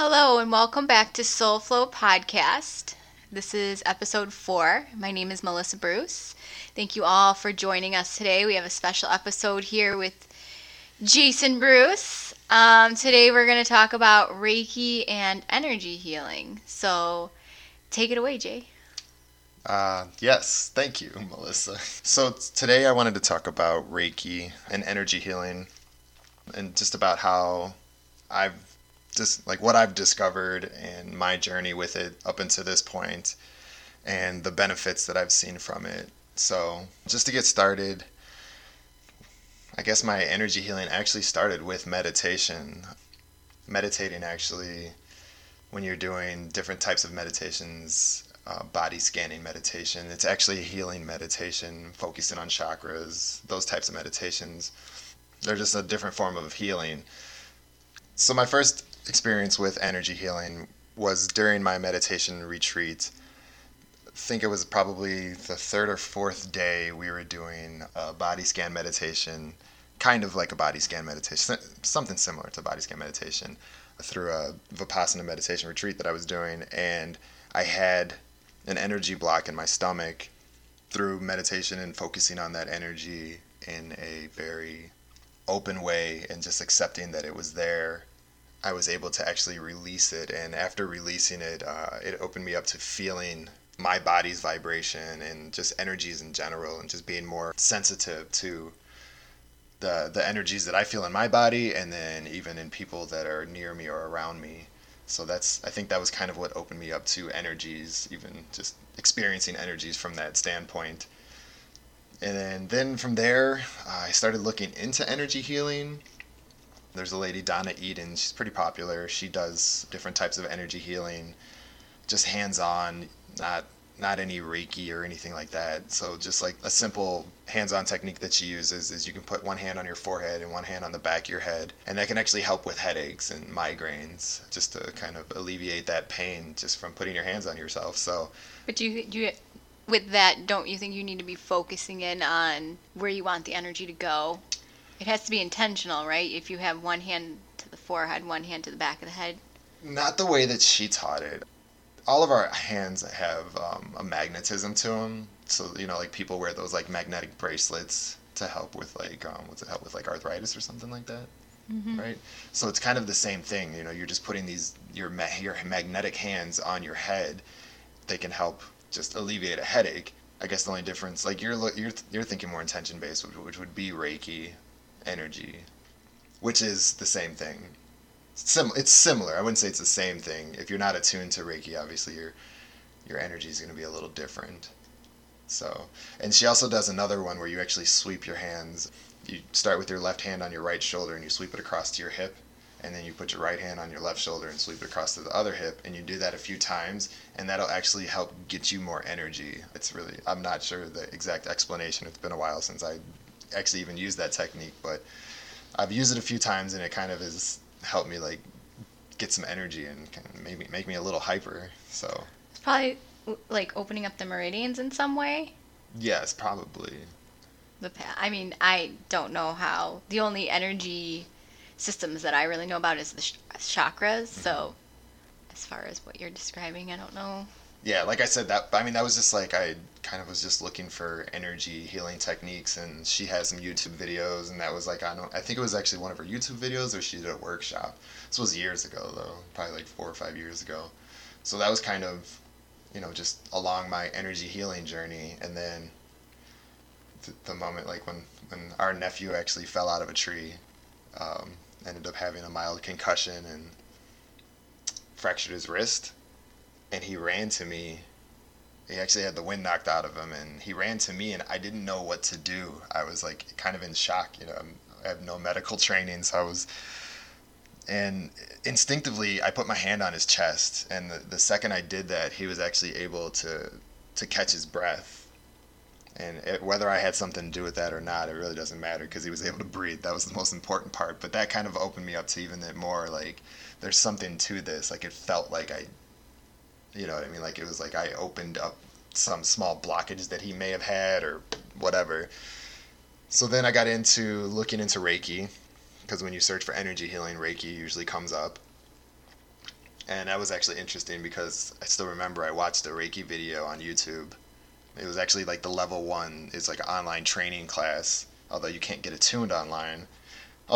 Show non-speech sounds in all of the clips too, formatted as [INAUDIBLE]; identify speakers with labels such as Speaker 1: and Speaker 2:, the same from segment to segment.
Speaker 1: Hello, and welcome back to Soul Flow Podcast. This is episode four. My name is Melissa Bruce. Thank you all for joining us today. We have a special episode here with Jason Bruce. Um, today, we're going to talk about Reiki and energy healing. So, take it away, Jay.
Speaker 2: Uh, yes, thank you, [LAUGHS] Melissa. So, today I wanted to talk about Reiki and energy healing and just about how I've just like what I've discovered and my journey with it up until this point and the benefits that I've seen from it. So, just to get started, I guess my energy healing actually started with meditation. Meditating actually, when you're doing different types of meditations, uh, body scanning meditation, it's actually healing meditation, focusing on chakras, those types of meditations. They're just a different form of healing. So, my first experience with energy healing was during my meditation retreat. I think it was probably the third or fourth day we were doing a body scan meditation, kind of like a body scan meditation, something similar to body scan meditation, through a Vipassana meditation retreat that I was doing. And I had an energy block in my stomach through meditation and focusing on that energy in a very open way and just accepting that it was there I was able to actually release it. And after releasing it, uh, it opened me up to feeling my body's vibration and just energies in general, and just being more sensitive to the the energies that I feel in my body, and then even in people that are near me or around me. So that's I think that was kind of what opened me up to energies, even just experiencing energies from that standpoint. And then, then from there, uh, I started looking into energy healing there's a lady, Donna Eden. She's pretty popular. She does different types of energy healing, just hands on, not not any Reiki or anything like that. So just like a simple hands-on technique that she uses is you can put one hand on your forehead and one hand on the back of your head, and that can actually help with headaches and migraines, just to kind of alleviate that pain just from putting your hands on yourself. So.
Speaker 1: But do you do you with that? Don't you think you need to be focusing in on where you want the energy to go? It has to be intentional, right? If you have one hand to the forehead, one hand to the back of the head.
Speaker 2: Not the way that she taught it. All of our hands have um, a magnetism to them. So you know, like people wear those like magnetic bracelets to help with like um, what's it help with like arthritis or something like that. Mm-hmm. Right. So it's kind of the same thing. You know, you're just putting these your ma- your magnetic hands on your head. They can help just alleviate a headache. I guess the only difference, like you're you're you're thinking more intention based, which, which would be Reiki, energy, which is the same thing. Sim- it's similar. I wouldn't say it's the same thing. If you're not attuned to Reiki, obviously your your energy is going to be a little different. So, and she also does another one where you actually sweep your hands. You start with your left hand on your right shoulder and you sweep it across to your hip, and then you put your right hand on your left shoulder and sweep it across to the other hip, and you do that a few times, and that'll actually help get you more energy. It's really, I'm not sure the exact explanation. It's been a while since I actually even use that technique, but I've used it a few times and it kind of has helped me like get some energy and kind of maybe make me a little hyper. So
Speaker 1: it's probably like opening up the meridians in some way.
Speaker 2: Yes, probably.
Speaker 1: The I mean, I don't know how. The only energy systems that I really know about is the sh- chakras. Mm-hmm. So as far as what you're describing, I don't know
Speaker 2: yeah, like I said, that I mean that was just like I kind of was just looking for energy healing techniques, and she had some YouTube videos, and that was like I don't I think it was actually one of her YouTube videos, or she did a workshop. This was years ago though, probably like four or five years ago. So that was kind of, you know, just along my energy healing journey, and then the, the moment like when when our nephew actually fell out of a tree, um, ended up having a mild concussion and fractured his wrist and he ran to me. He actually had the wind knocked out of him, and he ran to me, and I didn't know what to do. I was like kind of in shock. You know, I have no medical [LAUGHS] training, so I was. And instinctively, I put my hand on his chest, and the, the second I did that, he was actually able to to catch his breath. And it, whether I had something to do with that or not, it really doesn't matter because he was able to breathe. That was the most important part. But that kind of opened me up to even more like there's something to this. Like it felt like I you know what I mean? Like it was like I opened up some small blockage that he may have had or whatever. So then I got into looking into Reiki because when you search for energy healing, Reiki usually comes up. And that was actually interesting because I still remember I watched a Reiki video on YouTube. It was actually like the level one is like an online training class, although you can't get it tuned online.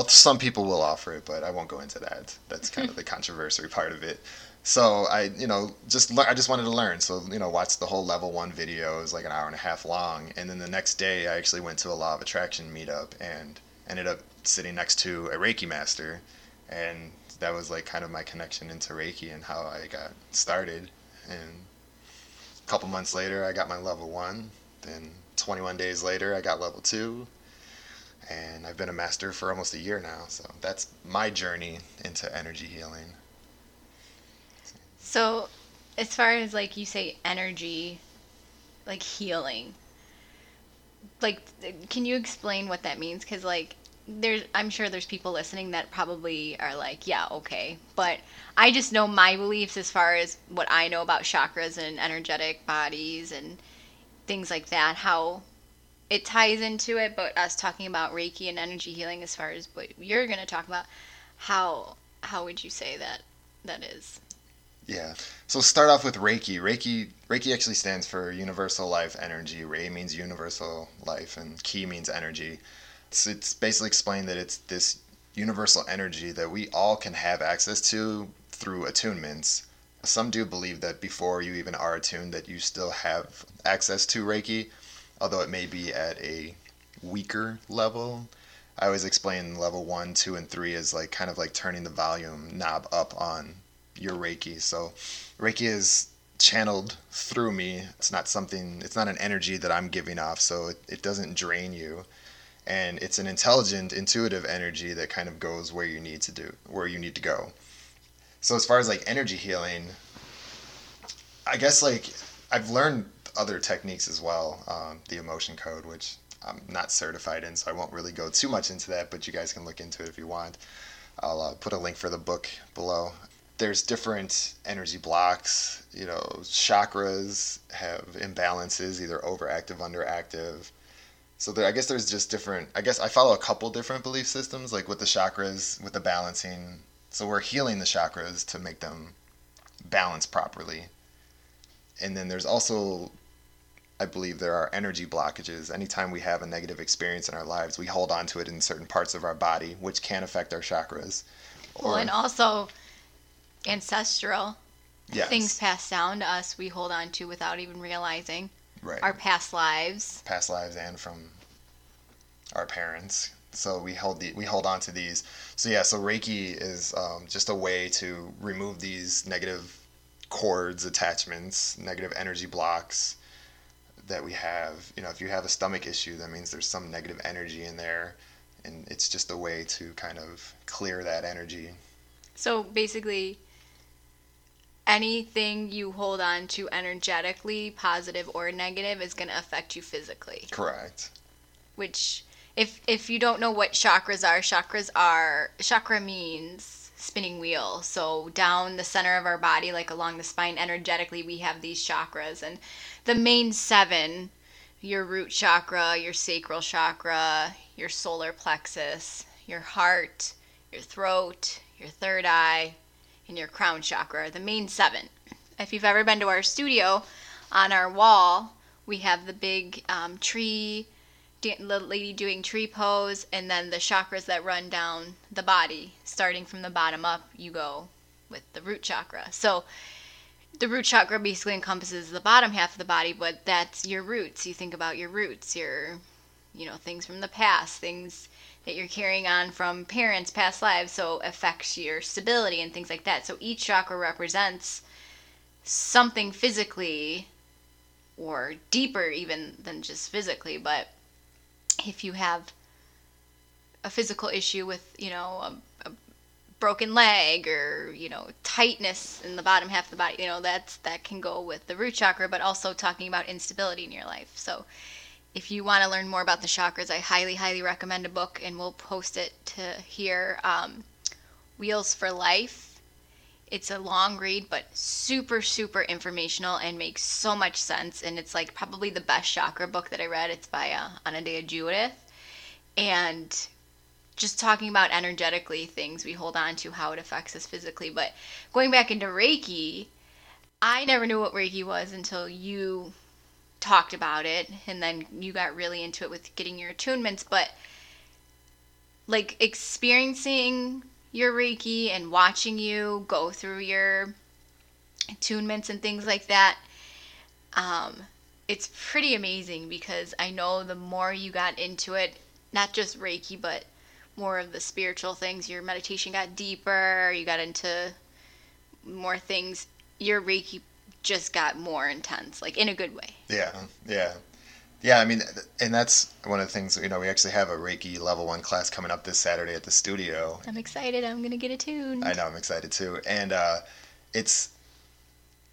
Speaker 2: Some people will offer it, but I won't go into that. That's kind of [LAUGHS] the controversial part of it. So I, you know, just I just wanted to learn. So you know, watched the whole level one video. It was like an hour and a half long, and then the next day I actually went to a law of attraction meetup and ended up sitting next to a Reiki master, and that was like kind of my connection into Reiki and how I got started. And a couple months later, I got my level one. Then 21 days later, I got level two, and I've been a master for almost a year now. So that's my journey into energy healing.
Speaker 1: So, as far as like you say, energy, like healing, like, can you explain what that means? Because like, there's, I'm sure there's people listening that probably are like, yeah, okay, but I just know my beliefs as far as what I know about chakras and energetic bodies and things like that. How it ties into it, but us talking about Reiki and energy healing as far as what you're going to talk about, how how would you say that that is?
Speaker 2: Yeah. So start off with Reiki. Reiki Reiki actually stands for Universal Life Energy. Rei means universal life, and Ki means energy. So it's basically explained that it's this universal energy that we all can have access to through attunements. Some do believe that before you even are attuned, that you still have access to Reiki, although it may be at a weaker level. I always explain level one, two, and three as like kind of like turning the volume knob up on your Reiki. So Reiki is channeled through me. It's not something, it's not an energy that I'm giving off, so it, it doesn't drain you. And it's an intelligent, intuitive energy that kind of goes where you need to do, where you need to go. So as far as like energy healing, I guess like I've learned other techniques as well. Um, the emotion code, which I'm not certified in, so I won't really go too much into that, but you guys can look into it if you want. I'll uh, put a link for the book below there's different energy blocks. You know, chakras have imbalances, either overactive, underactive. So there, I guess there's just different. I guess I follow a couple different belief systems, like with the chakras, with the balancing. So we're healing the chakras to make them balance properly. And then there's also, I believe, there are energy blockages. Anytime we have a negative experience in our lives, we hold on to it in certain parts of our body, which can affect our chakras.
Speaker 1: Well, and also ancestral
Speaker 2: yes.
Speaker 1: things passed down to us we hold on to without even realizing.
Speaker 2: Right.
Speaker 1: Our past lives.
Speaker 2: Past lives and from our parents. So we hold the we hold on to these. So yeah, so Reiki is um, just a way to remove these negative cords, attachments, negative energy blocks that we have. You know, if you have a stomach issue, that means there's some negative energy in there, and it's just a way to kind of clear that energy.
Speaker 1: So basically, anything you hold on to energetically, positive or negative, is going to affect you physically.
Speaker 2: Correct.
Speaker 1: Which, if if you don't know what chakras are, chakras are chakra means spinning wheel. So down the center of our body, like along the spine, energetically, we have these chakras, and the main seven. Your root chakra, your sacral chakra, your solar plexus, your heart, your throat, your third eye, and your crown chakra, the main seven. If you've ever been to our studio, on our wall, we have the big um, tree, the lady doing tree pose, and then the chakras that run down the body. Starting from the bottom up, you go with the root chakra. So the root chakra basically encompasses the bottom half of the body, but that's your roots. You think about your roots, your, you know, things from the past, things that you're carrying on from parents, past lives, so affects your stability and things like that. So each chakra represents something physically or deeper even than just physically, but if you have a physical issue with, you know, a, a broken leg or, you know, tightness in the bottom half of the body, you know, that's that can go with the root chakra, but also talking about instability in your life. So if you want to learn more about the chakras, I highly, highly recommend a book, and we'll post it to here. Um, Wheels for Life. It's a long read, but super, super informational and makes so much sense. And it's like probably the best chakra book that I read. It's by uh, Anodea Judith. And just talking about energetically things we hold on to, how it affects us physically. But going back into Reiki, I never knew what Reiki was until you talked about it, and then you got really into it with getting your attunements. But like experiencing your Reiki and watching you go through your attunements and things like that, um, it's pretty amazing because I know the more you got into it, not just Reiki, but more of the spiritual things, your meditation got deeper, you got into more things, your Reiki just got more intense, like in a good way.
Speaker 2: Yeah, yeah. Yeah, I mean, and that's one of the things, you know, we actually have a Reiki level one class coming up this Saturday at the studio.
Speaker 1: I'm excited. I'm going to get attuned.
Speaker 2: I know, I'm excited too. And uh, it's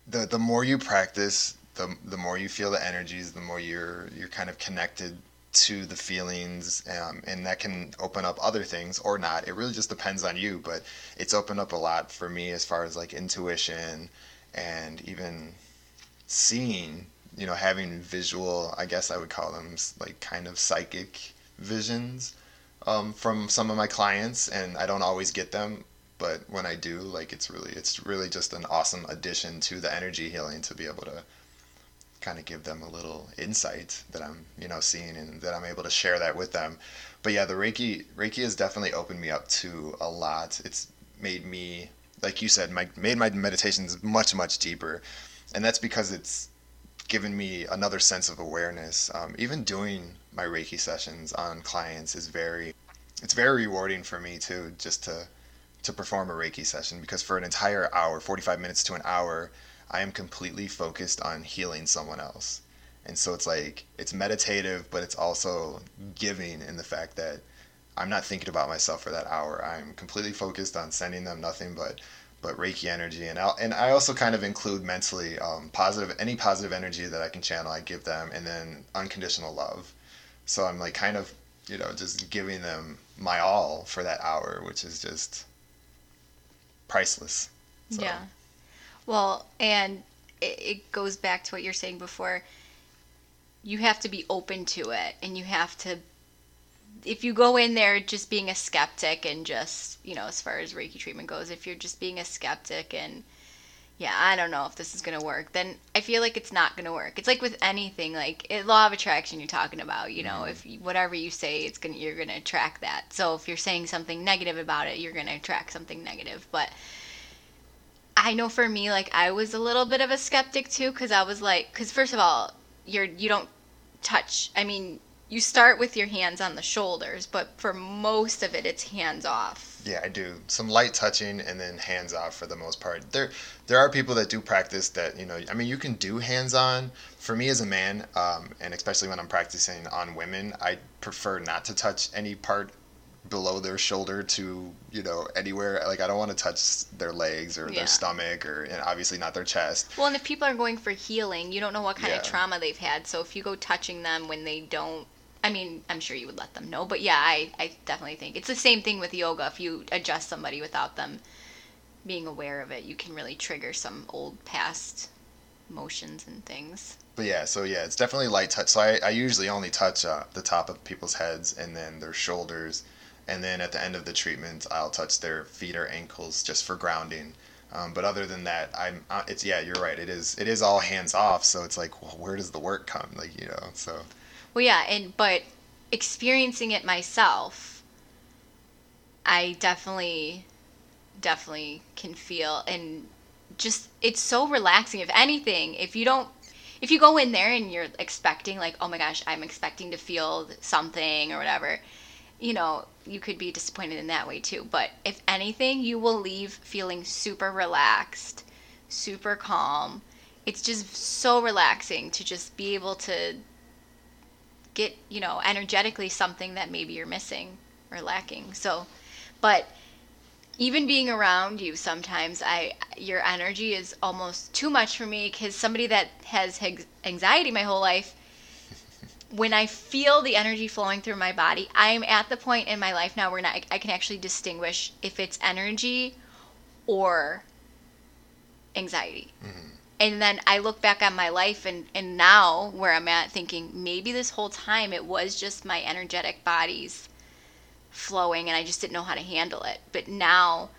Speaker 2: the the more you practice, the the more you feel the energies, the more you're you're kind of connected to the feelings, um, and that can open up other things or not. It really just depends on you, but it's opened up a lot for me as far as like intuition and even seeing you know, having visual, I guess I would call them like kind of psychic visions um, from some of my clients, and I don't always get them, but when I do, like it's really, it's really just an awesome addition to the energy healing to be able to kind of give them a little insight that I'm, you know, seeing and that I'm able to share that with them. But yeah, the Reiki, Reiki has definitely opened me up to a lot. It's made me, like you said, my made my meditations much much deeper, and that's because it's given me another sense of awareness. Um, even doing my Reiki sessions on clients is very, it's very rewarding for me too, just to to perform a Reiki session because for an entire hour, 45 minutes to an hour, I am completely focused on healing someone else. And so it's like it's meditative, but it's also giving in the fact that I'm not thinking about myself for that hour. I'm completely focused on sending them nothing but but Reiki energy, and I and I also kind of include mentally um, positive any positive energy that I can channel, I give them, and then unconditional love. So I'm like kind of you know just giving them my all for that hour, which is just priceless.
Speaker 1: So. Yeah. Well, and it, it goes back to what you're saying before. You have to be open to it, and you have to if you go in there just being a skeptic and just you know as far as reiki treatment goes if you're just being a skeptic and yeah i don't know if this is going to work then i feel like it's not going to work. It's like with anything like it, law of attraction you're talking about you know mm-hmm. if you, whatever you say it's to you're going to attract that. So if you're saying something negative about it you're going to attract something negative. But i know for me like i was a little bit of a skeptic too because i was like because first of all you're you don't touch i mean you start with your hands on the shoulders, but for most of it, it's hands off.
Speaker 2: Yeah, I do some light touching and then hands off for the most part. There, there are people that do practice that you know. I mean, you can do hands on. For me as a man, um, and especially when I'm practicing on women, I prefer not to touch any part below their shoulder to you know anywhere like i don't want to touch their legs or yeah. their stomach or and obviously not their chest
Speaker 1: well and if people are going for healing you don't know what kind yeah. of trauma they've had so if you go touching them when they don't I mean, I'm sure you would let them know, but yeah, I, I definitely think it's the same thing with yoga. If you adjust somebody without them being aware of it, you can really trigger some old past motions and things.
Speaker 2: But yeah, so yeah, it's definitely light touch. So I, I usually only touch uh, the top of people's heads and then their shoulders. And then at the end of the treatment, I'll touch their feet or ankles just for grounding. Um, but other than that, I'm. Uh, it's yeah, you're right. It is. It is all hands off. So it's like, well, where does the work come? Like you know. So
Speaker 1: well, yeah, and but experiencing it myself, I definitely, definitely can feel and just it's so relaxing. If anything, if you don't, if you go in there and you're expecting like, oh my gosh, I'm expecting to feel something or whatever, you know, you could be disappointed in that way too. But if anything, you will leave feeling super relaxed, super calm. It's just so relaxing to just be able to get you know energetically something that maybe you're missing or lacking. So but even being around you sometimes i your energy is almost too much for me because somebody that has anxiety my whole life when i feel the energy flowing through my body i'm at the point in my life now where not, I can actually distinguish if it's energy or anxiety. Mm-hmm and then I look back on my life and, and now where I'm at thinking maybe this whole time it was just my energetic bodies flowing and I just didn't know how to handle it. But now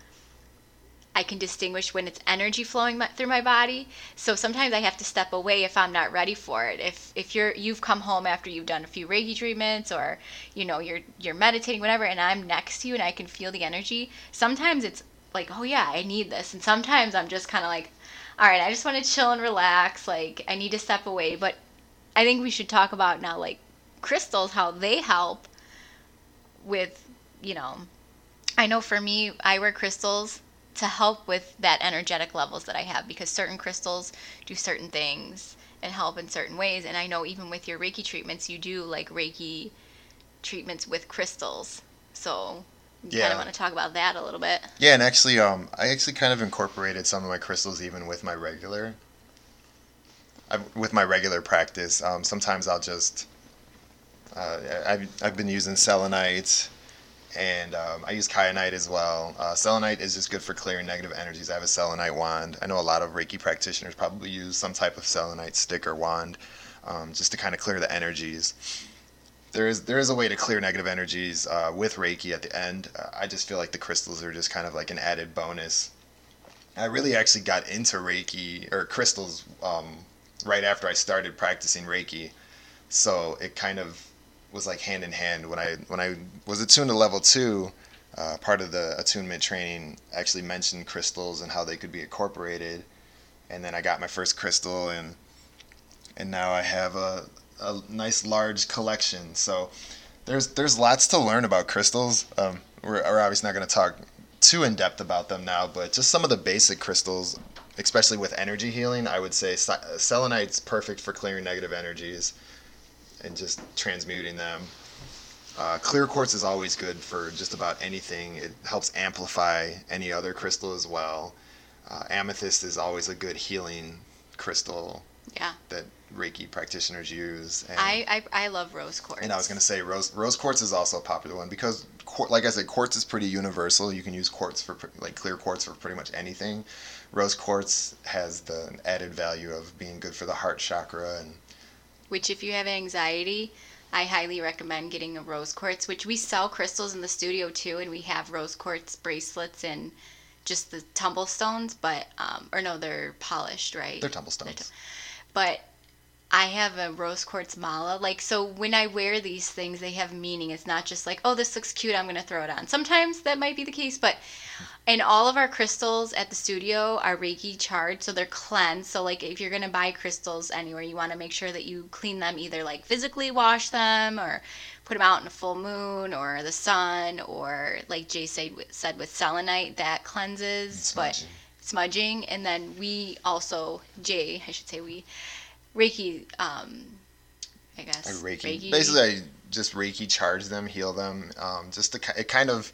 Speaker 1: I can distinguish when it's energy flowing my, through my body. So sometimes I have to step away if I'm not ready for it. If if you're you've come home after you've done a few Reiki treatments or you know you're you're meditating whatever and I'm next to you and I can feel the energy, sometimes it's like, "Oh yeah, I need this." And sometimes I'm just kind of like, "All right, I just want to chill and relax. Like I need to step away." But I think we should talk about now like crystals how they help with, you know, I know for me, I wear crystals to help with that energetic levels that I have because certain crystals do certain things and help in certain ways. And I know even with your Reiki treatments, you do like Reiki treatments with crystals. So
Speaker 2: Yeah.
Speaker 1: kind of want to talk about that a little bit.
Speaker 2: Yeah, and actually, um, I actually kind of incorporated some of my crystals even with my regular, I, with my regular practice. Um, sometimes I'll just, uh, I've, I've been using selenite, and um, I use kyanite as well. Uh, selenite is just good for clearing negative energies. I have a selenite wand. I know a lot of Reiki practitioners probably use some type of selenite stick or wand, um, just to kind of clear the energies there is there is a way to clear negative energies uh, with Reiki at the end. Uh, I just feel like the crystals are just kind of like an added bonus. I really actually got into Reiki or crystals um, right after I started practicing Reiki, so it kind of was like hand in hand. When I when I was attuned to level two, uh, part of the attunement training actually mentioned crystals and how they could be incorporated, and then I got my first crystal and and now I have a a nice large collection. So there's there's lots to learn about crystals. Um, we're, we're obviously not going to talk too in depth about them now, but just some of the basic crystals, especially with energy healing, I would say se- selenite's perfect for clearing negative energies and just transmuting them. Uh, clear quartz is always good for just about anything. It helps amplify any other crystal as well. Uh, amethyst is always a good healing crystal
Speaker 1: Yeah.
Speaker 2: that Reiki practitioners use. And,
Speaker 1: I, I, I love rose quartz.
Speaker 2: and I was going to say rose rose quartz is also a popular one because, like I said, quartz is pretty universal. You can use quartz for like clear quartz for pretty much anything. Rose quartz has the added value of being good for the heart chakra and
Speaker 1: which if you have anxiety i highly recommend getting a rose quartz which we sell crystals in the studio too and we have rose quartz bracelets and just the tumble stones but um, or no they're polished right
Speaker 2: they're tumble stones.
Speaker 1: but I have a rose quartz mala. Like, so when I wear these things, they have meaning. It's not just like, oh, this looks cute, I'm going to throw it on. Sometimes that might be the case, but and all of our crystals at the studio are Reiki charged, so they're cleansed. So, like, if you're going to buy crystals anywhere, you want to make sure that you clean them, either like physically wash them or put them out in a full moon or the sun, or like Jay said, said with selenite, that cleanses. But
Speaker 2: smudging.
Speaker 1: smudging and then we also jay i should say we reiki um i guess
Speaker 2: I Reiki. Basically, I just Reiki charge them, heal them. Um, just to, it kind of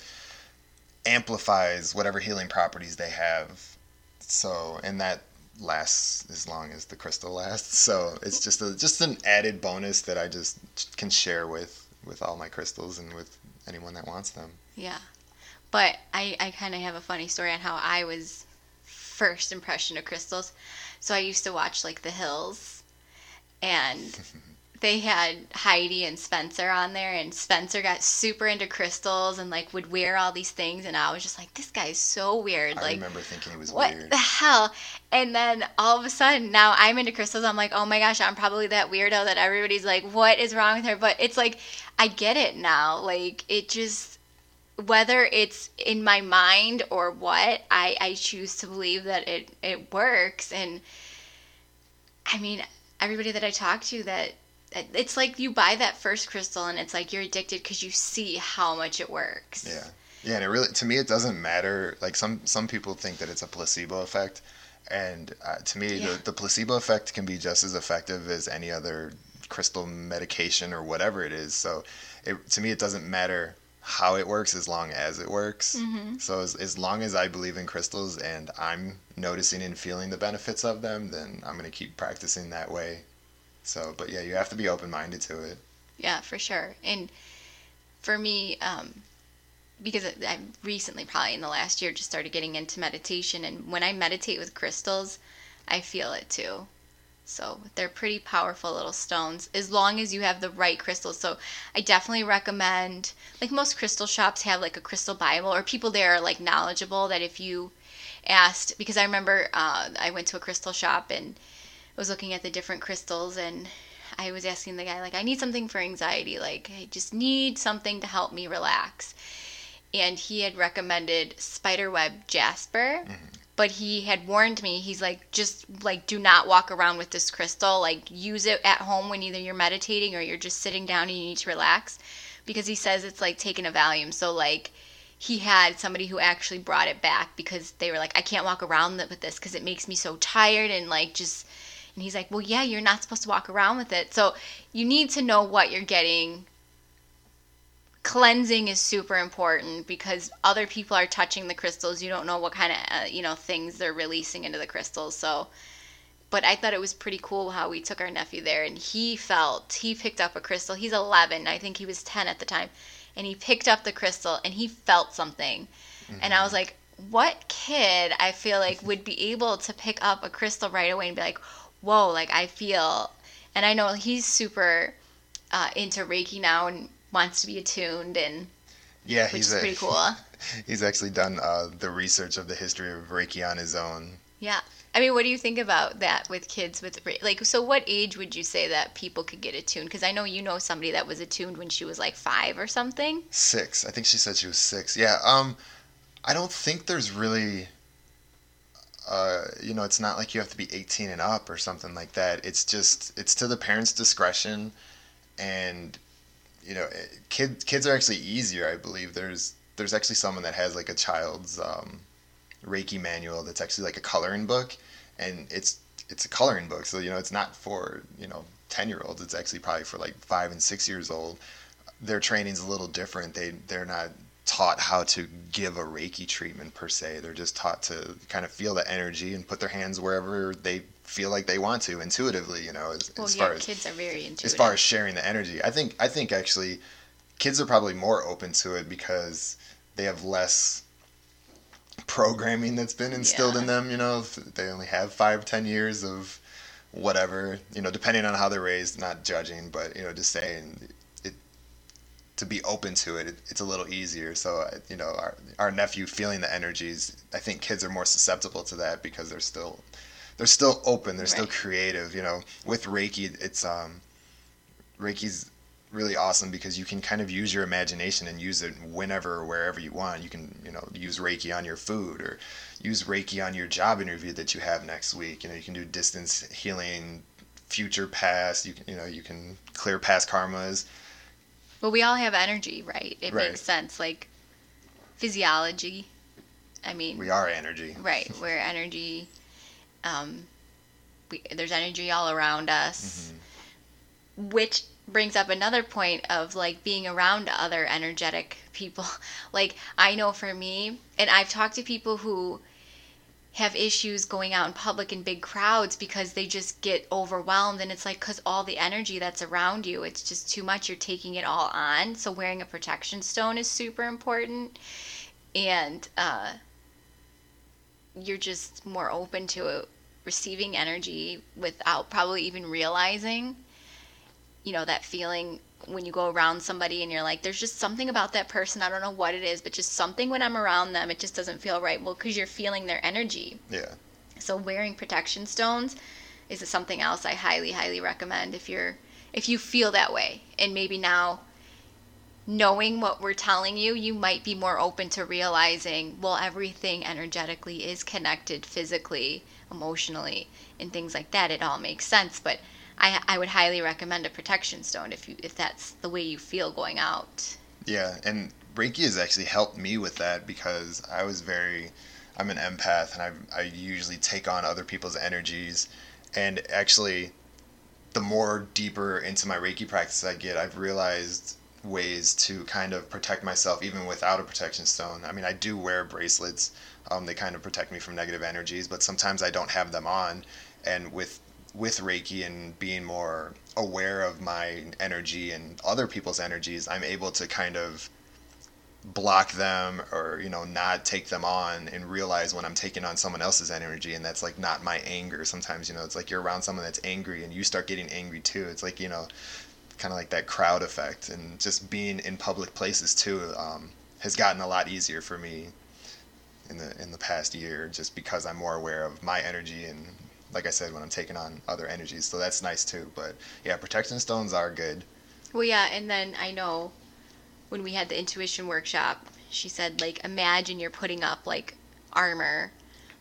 Speaker 2: amplifies whatever healing properties they have. So, and that lasts as long as the crystal lasts. So it's just a just an added bonus that I just can share with with all my crystals and with anyone that wants them.
Speaker 1: yeah but i i kind of have a funny story on how i was first impression of crystals so i used to watch like the hills and [LAUGHS] they had Heidi and Spencer on there, and Spencer got super into crystals and like would wear all these things, and I was just like, this guy's so weird.
Speaker 2: I
Speaker 1: like,
Speaker 2: remember thinking it was weird.
Speaker 1: what
Speaker 2: weird.
Speaker 1: the hell? And then all of a sudden, now I'm into crystals. I'm like, oh my gosh, I'm probably that weirdo that everybody's like, what is wrong with her? But it's like, I get it now. Like, it just, whether it's in my mind or what, I, I choose to believe that it, it works. And I mean, everybody that I talk to that, it's like you buy that first crystal and it's like you're addicted because you see how much it works.
Speaker 2: Yeah, yeah, and it really to me it doesn't matter. Like some some people think that it's a placebo effect, and uh, to me
Speaker 1: Yeah.
Speaker 2: the, the placebo effect can be just as effective as any other crystal medication or whatever it is. So, it, to me it doesn't matter how it works as long as it works.
Speaker 1: Mhm.
Speaker 2: So as, as long as I believe in crystals and I'm noticing and feeling the benefits of them, then I'm gonna keep practicing that way. So, but yeah, you have to be open minded to it.
Speaker 1: Yeah, for sure. And for me, um, because I recently, probably in the last year, just started getting into meditation. And when I meditate with crystals, I feel it too. So they're pretty powerful little stones as long as you have the right crystals. So I definitely recommend, like most crystal shops have like a crystal Bible, or people there are like knowledgeable that if you asked, because I remember uh, I went to a crystal shop and was looking at the different crystals and I was asking the guy, like, I need something for anxiety. Like, I just need something to help me relax. And he had recommended spiderweb jasper. Mm-hmm but he had warned me. He's like just like do not walk around with this crystal. Like use it at home when either you're meditating or you're just sitting down and you need to relax. Because he says it's like taking a valium so like he had somebody who actually brought it back because they were like i can't walk around with this because it makes me so tired and like just and he's like well yeah you're not supposed to walk around with it. So you need to know what you're getting cleansing is super important because other people are touching the crystals. You don't know what kind of uh, you know things they're releasing into the crystals. So, but I thought it was pretty cool how we took our nephew there and he felt he picked up a crystal. He's 11. I think he was 10 at the time, and he picked up the crystal and he felt something, mm-hmm. and I was like, what kid I feel like would be able to pick up a crystal right away and be like, whoa, like I feel, and I know he's super. Uh, into Reiki now, and wants to be attuned and
Speaker 2: yeah, he's
Speaker 1: a, pretty cool. [LAUGHS]
Speaker 2: he's actually done uh, the research of the history of Reiki on his own.
Speaker 1: Yeah. I mean, what do you think about that with kids with like so what age would you say that people could get attuned because I know you know somebody that was attuned when she was like 5 or something?
Speaker 2: 6. I think she said she was 6. Yeah. Um I don't think there's really uh, you know, it's not like you have to be 18 and up or something like that. It's just it's to the parents' discretion and you know, eh, kids kids are actually easier. I believe there's there's actually someone that has like a child's um, Reiki manual that's actually like a coloring book, and it's it's a coloring book. So you know, it's not for you know ten year olds. It's actually probably for like five and six years old. Their training's a little different. They they're not taught how to give a Reiki treatment per se. They're just taught to kind of feel the energy and put their hands wherever they feel like they want to intuitively. You know, as,
Speaker 1: well,
Speaker 2: as far as
Speaker 1: kids are very intuitive.
Speaker 2: As far as sharing the energy, I think I think actually, kids are probably more open to it because they have less programming that's been instilled yeah. in them. You know, they only have five, ten years of whatever. You know, depending on how they're raised. Not judging, but you know, just saying it to be open to it, it it's a little easier. So uh, you know, our our nephew feeling the energies. I think kids are more susceptible to that because they're still they're still open. They're right. still creative. You know, with Reiki, it's um, Reiki's really awesome because you can kind of use your imagination and use it whenever or wherever you want. You can, you know, use Reiki on your food or use Reiki on your job interview that you have next week. You know, you can do distance healing, future past. You can, you know, you can clear past karmas.
Speaker 1: Well, we all have energy, right? It right. makes sense. Like physiology. I mean,
Speaker 2: we are energy.
Speaker 1: Right. We're energy um, we, there's energy all around us, mm-hmm. which brings up another point of like being around other energetic people. [LAUGHS] like I know for me, and I've talked to people who have issues going out in public in big crowds because they just get overwhelmed and it's like cuz all the energy that's around you it's just too much you're taking it all on so wearing a protection stone is super important and uh, you're just more open to receiving energy without probably even realizing you know that feeling when you go around somebody and you're like there's just something about that person. I don't know what it is but just something when i'm around them it just doesn't feel right. Well because you're feeling their energy.
Speaker 2: Yeah.
Speaker 1: So wearing protection stones is something else i highly highly recommend if you're if you feel that way. And maybe now knowing what we're telling you, you might be more open to realizing, well, everything energetically is connected physically, emotionally, and things like that. It all makes sense. But I, I would highly recommend a protection stone if you if that's the way you feel going out.
Speaker 2: Yeah, and Reiki has actually helped me with that because I was very, I'm an empath and I I usually take on other people's energies, and actually, the more deeper into my Reiki practice I get, I've realized ways to kind of protect myself even without a protection stone. I mean, I do wear bracelets. Um, they kind of protect me from negative energies, but sometimes I don't have them on. And with with Reiki and being more aware of my energy and other people's energies, I'm able to kind of block them or you know not take them on and realize when i'm taking on someone else's energy and that's like not my anger. Sometimes you know it's like you're around someone that's angry and you start getting angry too. It's like you know kind of like that crowd effect. And just being in public places too um, has gotten a lot easier for me in the in the past year just because i'm more aware of my energy and like i said when i'm taking on other energies so that's nice too but yeah protection stones are good
Speaker 1: Well, yeah, and then I know when we had the intuition workshop, she said like imagine you're putting up like armor,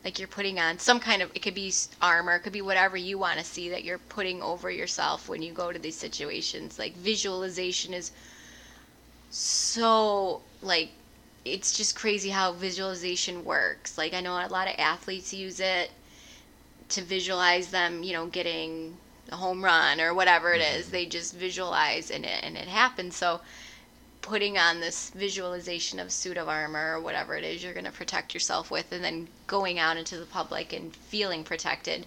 Speaker 1: like you're putting on some kind of it could be armor, it could be whatever you want to see that you're putting over yourself when you go to these situations. Like visualization is so like it's just crazy how visualization works. Like I know a lot of athletes use it to visualize them, you know, getting a home run or whatever it is. Mm-hmm. They just visualize and it and it happens. So putting on this visualization of suit of armor or whatever it is you're going to protect yourself with and then going out into the public and feeling protected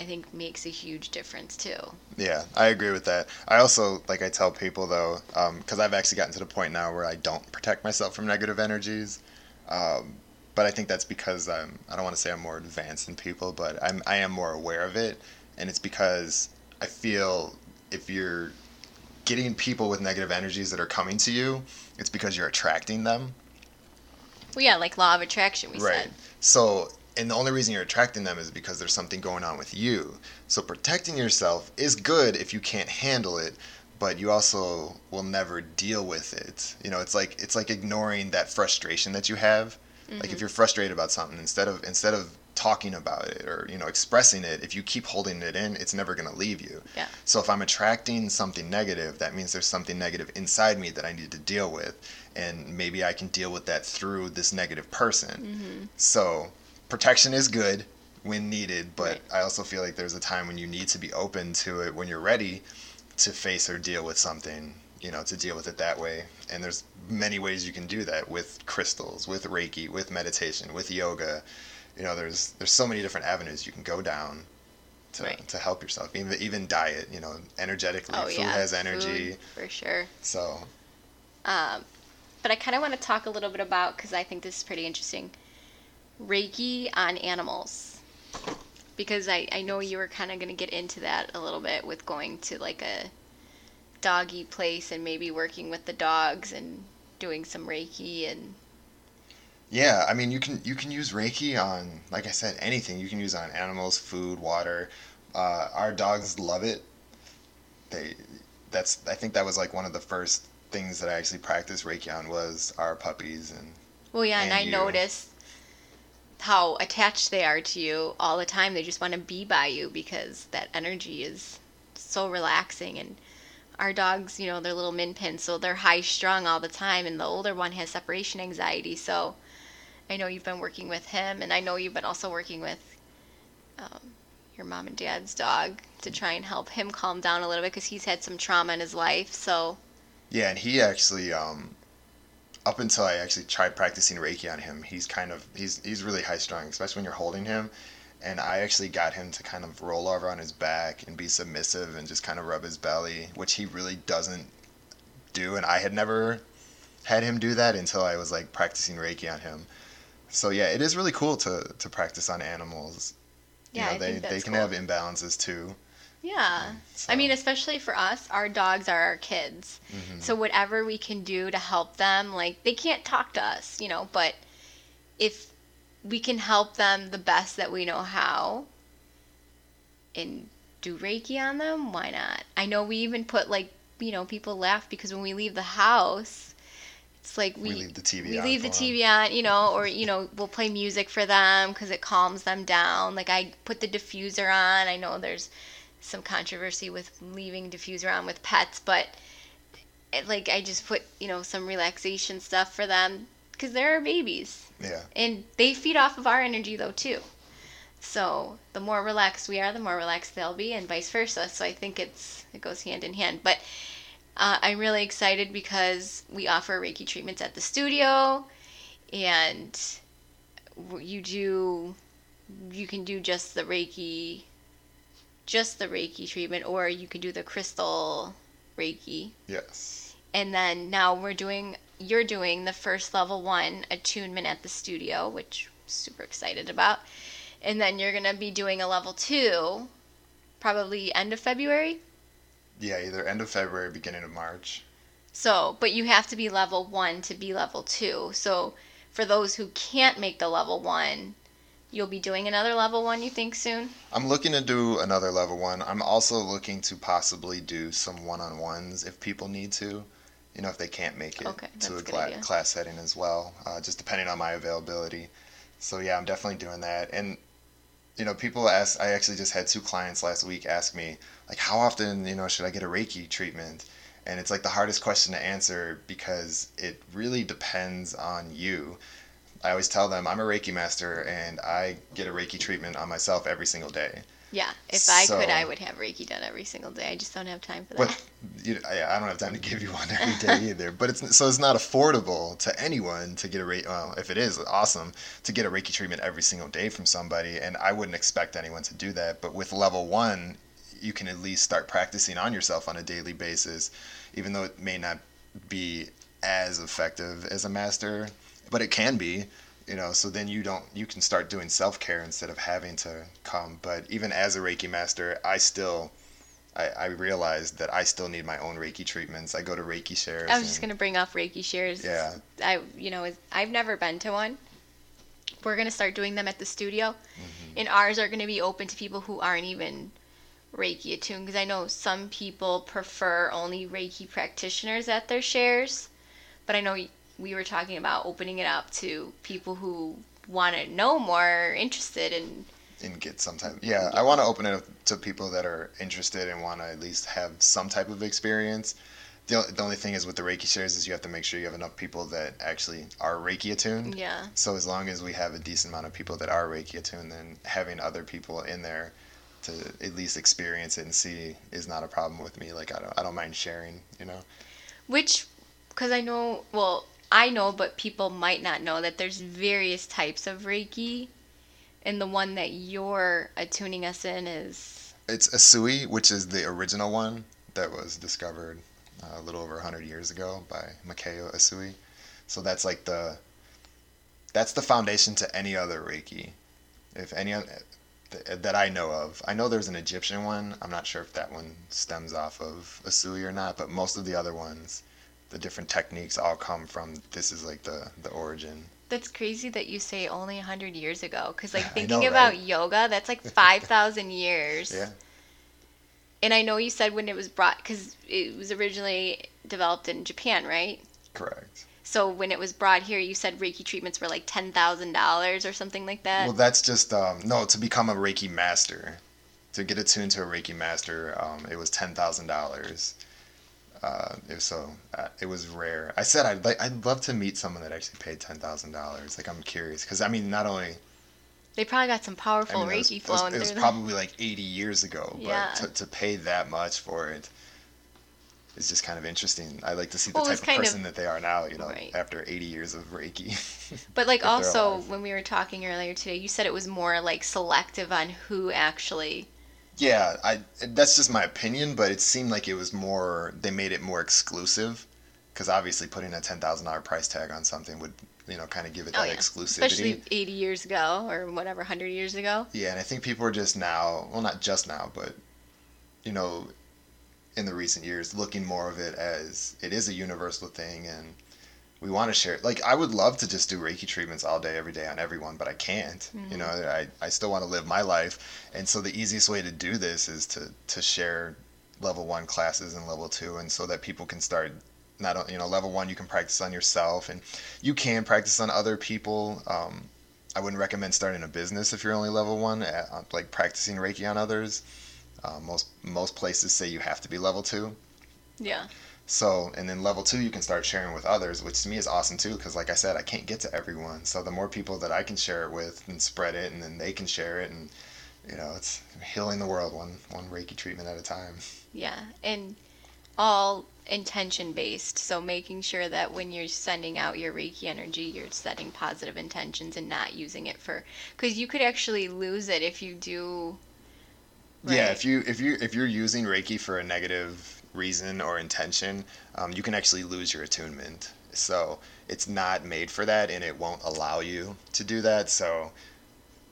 Speaker 1: i think makes a huge difference too
Speaker 2: Yeah, I agree with that. I also like I tell people though, because I've actually gotten to the point now where I don't protect myself from negative energies. Um, but I think that's because I'm. I don't want to say I'm more advanced than people, but I'm. I am more aware of it, and it's because I feel if you're getting people with negative energies that are coming to you, it's because you're attracting them.
Speaker 1: well yeah like law of attraction we
Speaker 2: Right.
Speaker 1: said
Speaker 2: So, and the only reason you're attracting them is because there's something going on with you. So, protecting yourself is good if you can't handle it, but you also will never deal with it. You know, it's like it's like ignoring that frustration that you have. Like if mm-hmm. you're frustrated about something, instead of instead of talking about it or you know expressing it, if you keep holding it in, it's never going to leave you.
Speaker 1: Yeah.
Speaker 2: So if I'm attracting something negative, that means there's something negative inside me that I need to deal with, and maybe I can deal with that through this negative person. Mm-hmm. So protection is good when needed, but
Speaker 1: Right.
Speaker 2: I also feel like there's a time when you need to be open to it when you're ready to face or deal with something, you know, to deal with it that way. And there's many ways you can do that with crystals, with Reiki, with meditation, with yoga. You know, there's there's so many different avenues you can go down to,
Speaker 1: Right.
Speaker 2: to help yourself. Even even diet, you know, energetically,
Speaker 1: oh
Speaker 2: food
Speaker 1: yeah
Speaker 2: has energy.
Speaker 1: food, for sure
Speaker 2: So
Speaker 1: um, but i kind of want to talk a little bit about because i think this is pretty interesting reiki on animals because i, I know you were kind of going to get into that a little bit with going to like a doggy place and maybe working with the dogs and doing some reiki and
Speaker 2: Yeah, I mean you can you can use Reiki on like I said anything. You can use it on animals, food, water. Uh, our dogs love it. They that's I think that was like one of the first things that I actually practiced Reiki on was our puppies and
Speaker 1: Well, yeah, and,
Speaker 2: And
Speaker 1: I
Speaker 2: you.
Speaker 1: notice how attached they are to you all the time. They just want to be by you because that energy is so relaxing. And our dogs, you know, they're little min pins, so they're high strung all the time. And the older one has separation anxiety. So I know you've been working with him, and I know you've been also working with um, your mom and dad's dog to try and help him calm down a little bit because he's had some trauma in his life. So
Speaker 2: yeah, and he actually um up until I actually tried practicing Reiki on him, he's kind of he's he's really high strung, especially when you're holding him. And I actually got him to kind of roll over on his back and be submissive and just kind of rub his belly, which he really doesn't do. And I had never had him do that until I was like practicing Reiki on him. So yeah, it is really cool to to practice on animals.
Speaker 1: Yeah,
Speaker 2: you know,
Speaker 1: I
Speaker 2: they
Speaker 1: think
Speaker 2: they can
Speaker 1: cool.
Speaker 2: have imbalances too.
Speaker 1: Yeah.
Speaker 2: So,
Speaker 1: I mean, especially for us, our dogs are our kids.
Speaker 2: mhm.
Speaker 1: So whatever we can do to help them, like they can't talk to us, you know, but if we can help them the best that we know how and do Reiki on them, why not? I know we even put like, you know, people laugh because when we leave the house, it's like we,
Speaker 2: we leave the TV
Speaker 1: we
Speaker 2: on
Speaker 1: leave the. TV on, you know, [LAUGHS] or you know, we'll play music for them because it calms them down. Like I put the diffuser on. I know there's some controversy with leaving diffuser on with pets, but it, like I just put you know some relaxation stuff for them because they're our babies
Speaker 2: Yeah.
Speaker 1: and they feed off of our energy though too. So the more relaxed we are, the more relaxed they'll be, and vice versa. So I think it's it goes hand in hand. But uh, I'm really excited because we offer Reiki treatments at the studio, and you do you can do just the Reiki, just the Reiki treatment, or you can do the crystal Reiki.
Speaker 2: Yes.
Speaker 1: And then now we're doing you're doing the first level one attunement at the studio, which I'm super excited about. And then you're going to be doing a level two probably end of February.
Speaker 2: Yeah, either end of February, beginning of March.
Speaker 1: So, but you have to be level one to be level two. So, for those who can't make the level one, you'll be doing another level one, you think, soon?
Speaker 2: I'm looking to do another level one. I'm also looking to possibly do some one on ones if people need to. You know, if they can't make it
Speaker 1: Okay,
Speaker 2: to a
Speaker 1: a good
Speaker 2: cla- class setting as well, uh, just depending on my availability. So, yeah, I'm definitely doing that. And, you know, people ask, I actually just had two clients last week ask me, like, how often, you know, should I get a Reiki treatment? And it's like the hardest question to answer because it really depends on you. I always tell them I'm a Reiki master and I get a Reiki treatment on myself every single day.
Speaker 1: Yeah. If I could, I would have Reiki done every single day. I just don't have time for that.
Speaker 2: But [LAUGHS] you, I, I don't have time to give you one [LAUGHS] every day either. But it's so it's not affordable to anyone to get a Reiki. Well, if it is, awesome to get a Reiki treatment every single day from somebody. And I wouldn't expect anyone to do that. But with level one, you can at least start practicing on yourself on a daily basis, even though it may not be as effective as a master, but it can be. You know, so then you don't you can start doing self care instead of having to come. But even as a Reiki master, I still I, I realized that I still need my own Reiki treatments. I go to Reiki shares.
Speaker 1: I was just gonna bring up Reiki shares.
Speaker 2: Yeah.
Speaker 1: I you know I've never been to one. We're gonna start doing them at the studio,
Speaker 2: Mm-hmm.
Speaker 1: and ours are gonna be open to people who aren't even Reiki attuned. Because I know some people prefer only Reiki practitioners at their shares, but I know we were talking about opening it up to people who want to know more, interested in.
Speaker 2: and get some type. Yeah, I want to open it up to people that are interested and want to at least have some type of experience. The, the only thing is with the Reiki shares is you have to make sure you have enough people that actually are Reiki attuned.
Speaker 1: Yeah.
Speaker 2: So as long as we have a decent amount of people that are Reiki attuned, then having other people in there to at least experience it and see is not a problem with me. Like I don't, I don't mind sharing. You know.
Speaker 1: Which, because I know, well, I know, but people might not know that there's various types of Reiki, and the one that you're attuning us in is
Speaker 2: It's Usui, which is the original one that was discovered uh, a little over 100 years ago by Mikao Usui. So that's like the that's the foundation to any other Reiki. If any that I know of. I know there's an Egyptian one. I'm not sure if that one stems off of Usui or not, but most of the other ones, the different techniques all come from this is like the the origin.
Speaker 1: that's crazy that you say only 100 years ago because like [LAUGHS] thinking
Speaker 2: know,
Speaker 1: about
Speaker 2: right?
Speaker 1: yoga that's like [LAUGHS] 5000 years
Speaker 2: Yeah.
Speaker 1: and i know you said when it was brought because it was originally developed in japan right
Speaker 2: Correct.
Speaker 1: so when it was brought here you said reiki treatments were like $10000 or something like that
Speaker 2: Well, that's just um, no to become a Reiki master. To get attuned to a Reiki master, um, it was ten thousand dollars. Uh, it was so uh, it was rare. I said I'd like I'd love to meet someone that actually paid ten thousand dollars. Like I'm curious because I mean not only
Speaker 1: they probably got some
Speaker 2: I
Speaker 1: powerful
Speaker 2: mean, it was,
Speaker 1: reiki
Speaker 2: it was,
Speaker 1: flowing
Speaker 2: it was probably like eighty years ago,
Speaker 1: Yeah.
Speaker 2: but to, to pay that much for it is just kind of interesting. I like to see the
Speaker 1: Well,
Speaker 2: type of
Speaker 1: kind of-
Speaker 2: person that they are now. You know,
Speaker 1: Right.
Speaker 2: after eighty years of Reiki. [LAUGHS]
Speaker 1: But like also when we were talking earlier today, you said it was more like selective on who actually.
Speaker 2: Yeah, I that's just my opinion, but it seemed like it was more they made it more exclusive because obviously putting a ten thousand dollar price tag on something would you know kind of give it
Speaker 1: Oh
Speaker 2: that
Speaker 1: yeah,
Speaker 2: exclusivity.
Speaker 1: especially 80 years ago or whatever, 100 years ago.
Speaker 2: Yeah, and I think people are just now, well, not just now, but you know, in the recent years, looking more of it as it is a universal thing, and we want to share. Like, I would love to just do Reiki treatments all day, every day on everyone, but I can't. You know, I I still want to live my life, and so the easiest way to do this is to to share level one classes and level two, and so that people can start. Not you know level one you can practice on yourself and you can practice on other people um, I wouldn't recommend starting a business if you're only level one, uh, like practicing Reiki on others. Uh, most most places say you have to be level two.
Speaker 1: Yeah.
Speaker 2: So, and then level two, you can start sharing with others, which to me is awesome too, because like I said, I can't get to everyone. So the more people that I can share it with and spread it, and then they can share it, and you know, it's healing the world one one Reiki treatment at a time.
Speaker 1: Yeah. And all intention based. So making sure that when you're sending out your Reiki energy, you're setting positive intentions and not using it for. Because you could actually lose it if you do.
Speaker 2: Yeah, if you if you if you're using Reiki for a negative reason or intention, um, you can actually lose your attunement. So it's not made for that, and it won't allow you to do that. So,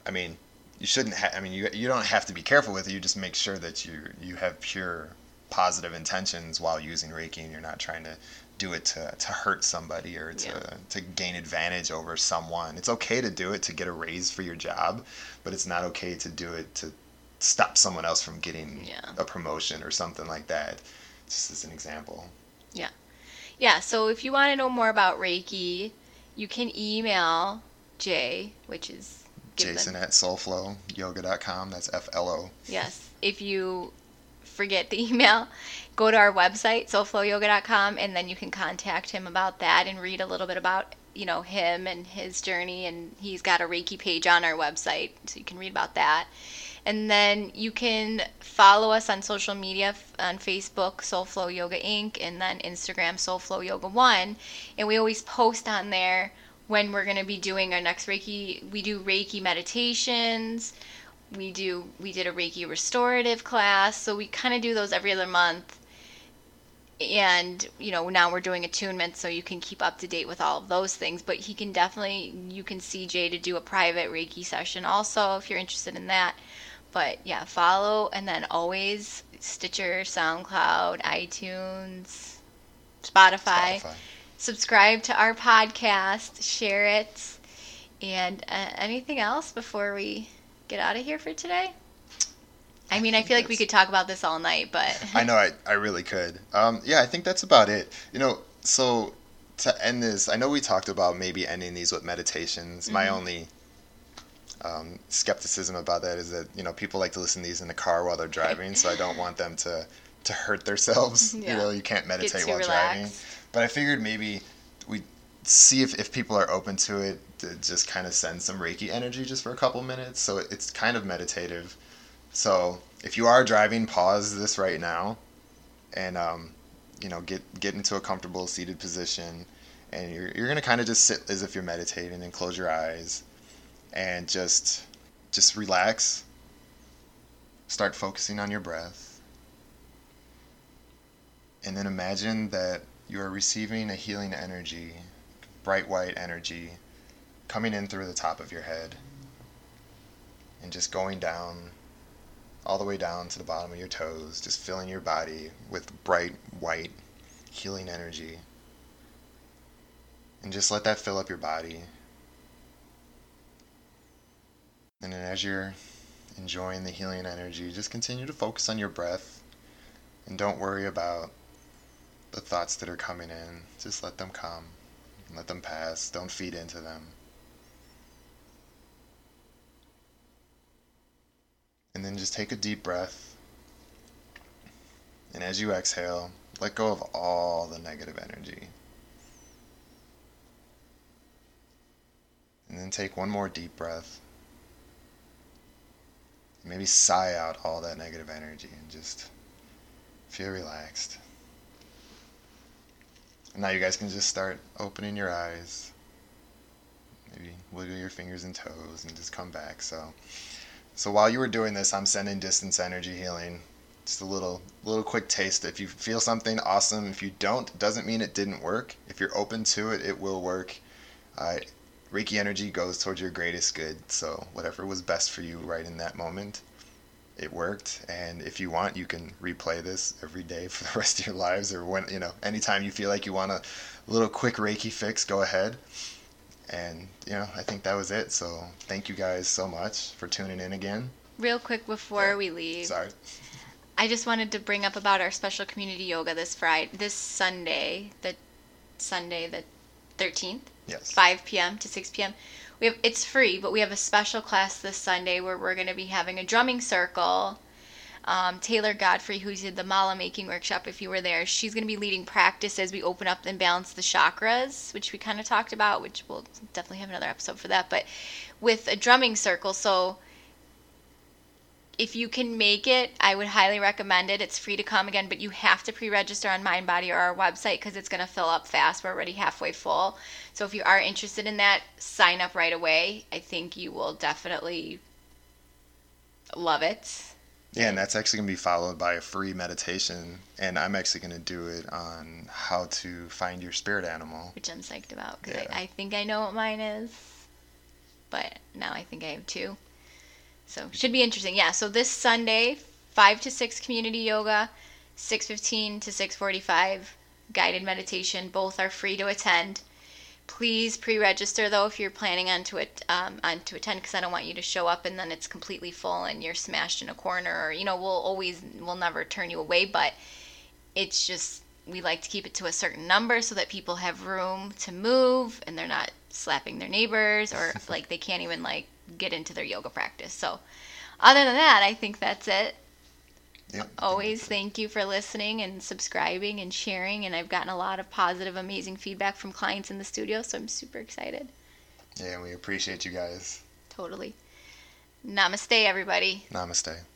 Speaker 2: I mean, you shouldn't. Ha- I mean, you you don't have to be careful with it. You just make sure that you you have pure positive intentions while using Reiki, and you're not trying to do it to, to hurt somebody or to,
Speaker 1: Yeah.
Speaker 2: to gain advantage over someone. It's okay to do it to get a raise for your job, but it's not okay to do it to stop someone else from getting
Speaker 1: Yeah.
Speaker 2: a promotion or something like that. Just as an example.
Speaker 1: Yeah, Yeah. so if you want to know more about Reiki, you can email Jay, which is give them-
Speaker 2: Jason at soulflowyoga.com. That's F L O.
Speaker 1: Yes. If you forget the [LAUGHS] email, go to our website, soulflowyoga.com, and then you can contact him about that and read a little bit about, you know, him and his journey. And he's got a Reiki page on our website, so you can read about that. And then you can follow us on social media on Facebook, Soulflow Yoga Inc., and then Instagram, Soulflow Yoga One. And we always post on there when we're going to be doing our next Reiki. We do Reiki meditations we do we did a reiki restorative class so we kind of do those every other month and you know now we're doing attunement so you can keep up to date with all of those things but he can definitely you can see jay to do a private reiki session also if you're interested in that but yeah follow and then always stitcher soundcloud itunes spotify
Speaker 2: Spotify.
Speaker 1: subscribe to our podcast share it and uh, anything else before we get out of here for today i mean i feel like we could talk about this all night but [LAUGHS]
Speaker 2: I know I, I really could. Um, yeah, I think that's about it. You know, so to end this, I know we talked about maybe ending these with meditations. My
Speaker 1: Mhm.
Speaker 2: only um, skepticism about that is that you know people like to listen to these in the car while they're driving, so I don't want them to to hurt themselves. [LAUGHS]
Speaker 1: Yeah.
Speaker 2: You know, you can't meditate while driving. But I figured maybe we see if, if people are open to it to just kind of send some Reiki energy just for a couple minutes. So it's kind of meditative. So if you are driving, pause this right now and um, you know get get into a comfortable seated position and you're, you're gonna kind of just sit as if you're meditating and close your eyes and just just relax start focusing on your breath and then imagine that you are receiving a healing energy bright white energy coming in through the top of your head and just going down all the way down to the bottom of your toes, just filling your body with bright white healing energy. And just let that fill up your body. And then as you're enjoying the healing energy, just continue to focus on your breath and don't worry about the thoughts that are coming in. Just let them come. Let them pass. Don't feed into them. And then just take a deep breath. And as you exhale, let go of all the negative energy. And then take one more deep breath. Maybe sigh out all that negative energy and just feel relaxed. And now you guys can just start opening your eyes. Maybe wiggle your fingers and toes and just come back. So so while you were doing this, I'm sending distance energy healing. Just a little little quick taste. If you feel something, awesome. If you don't, doesn't mean it didn't work. If you're open to it, it will work. Uh, Reiki energy goes towards your greatest good. So whatever was best for you right in that moment, it worked. And if you want, you can replay this every day for [LAUGHS] the rest of your lives, or when you know, anytime you feel like you want a little quick Reiki fix, go ahead. And you know, I think that was it. So thank you guys so much for tuning in again.
Speaker 1: real quick before
Speaker 2: Yeah.
Speaker 1: we leave
Speaker 2: Sorry.
Speaker 1: i just wanted to bring up about our special community yoga this friday this sunday the sunday the 13th
Speaker 2: Yes.
Speaker 1: 5 p.m. to 6 p.m. We have it's free, but we have a special class this Sunday where we're going to be having a drumming circle. Um, Taylor Godfrey, who did the mala making workshop, if you were there, she's going to be leading practice as we open up and balance the chakras, which we kind of talked about, which we'll definitely have another episode for that. But with a drumming circle, so if you can make it, I would highly recommend it. It's free to come again, but you have to pre-register on MindBody or our website because it's going to fill up fast. We're already halfway full. So if you are interested in that, sign up right away. I think you will definitely love it.
Speaker 2: Yeah, and that's actually going to be followed by a free meditation. And I'm actually going to do it on how to find your spirit animal.
Speaker 1: which I'm psyched about because
Speaker 2: Yeah.
Speaker 1: I, I think I know what mine is, but now I think I have two. So should be interesting. Yeah. So this Sunday, five to six community yoga, six fifteen to six forty five guided meditation. Both are free to attend. Please pre-register though if you're planning on to it um, on to attend because I don't want you to show up and then it's completely full and you're smashed in a corner or you know we'll always we'll never turn you away but it's just we like to keep it to a certain number so that people have room to move and they're not slapping their neighbors or [LAUGHS] like they can't even like get into their yoga practice. So other than that, I think that's it.
Speaker 2: Yep.
Speaker 1: Always thank you for listening and subscribing and sharing and I've gotten a lot of positive amazing feedback from clients in the studio, so I'm super excited.
Speaker 2: Yeah, we appreciate you guys.
Speaker 1: Totally. Namaste everybody.
Speaker 2: Namaste.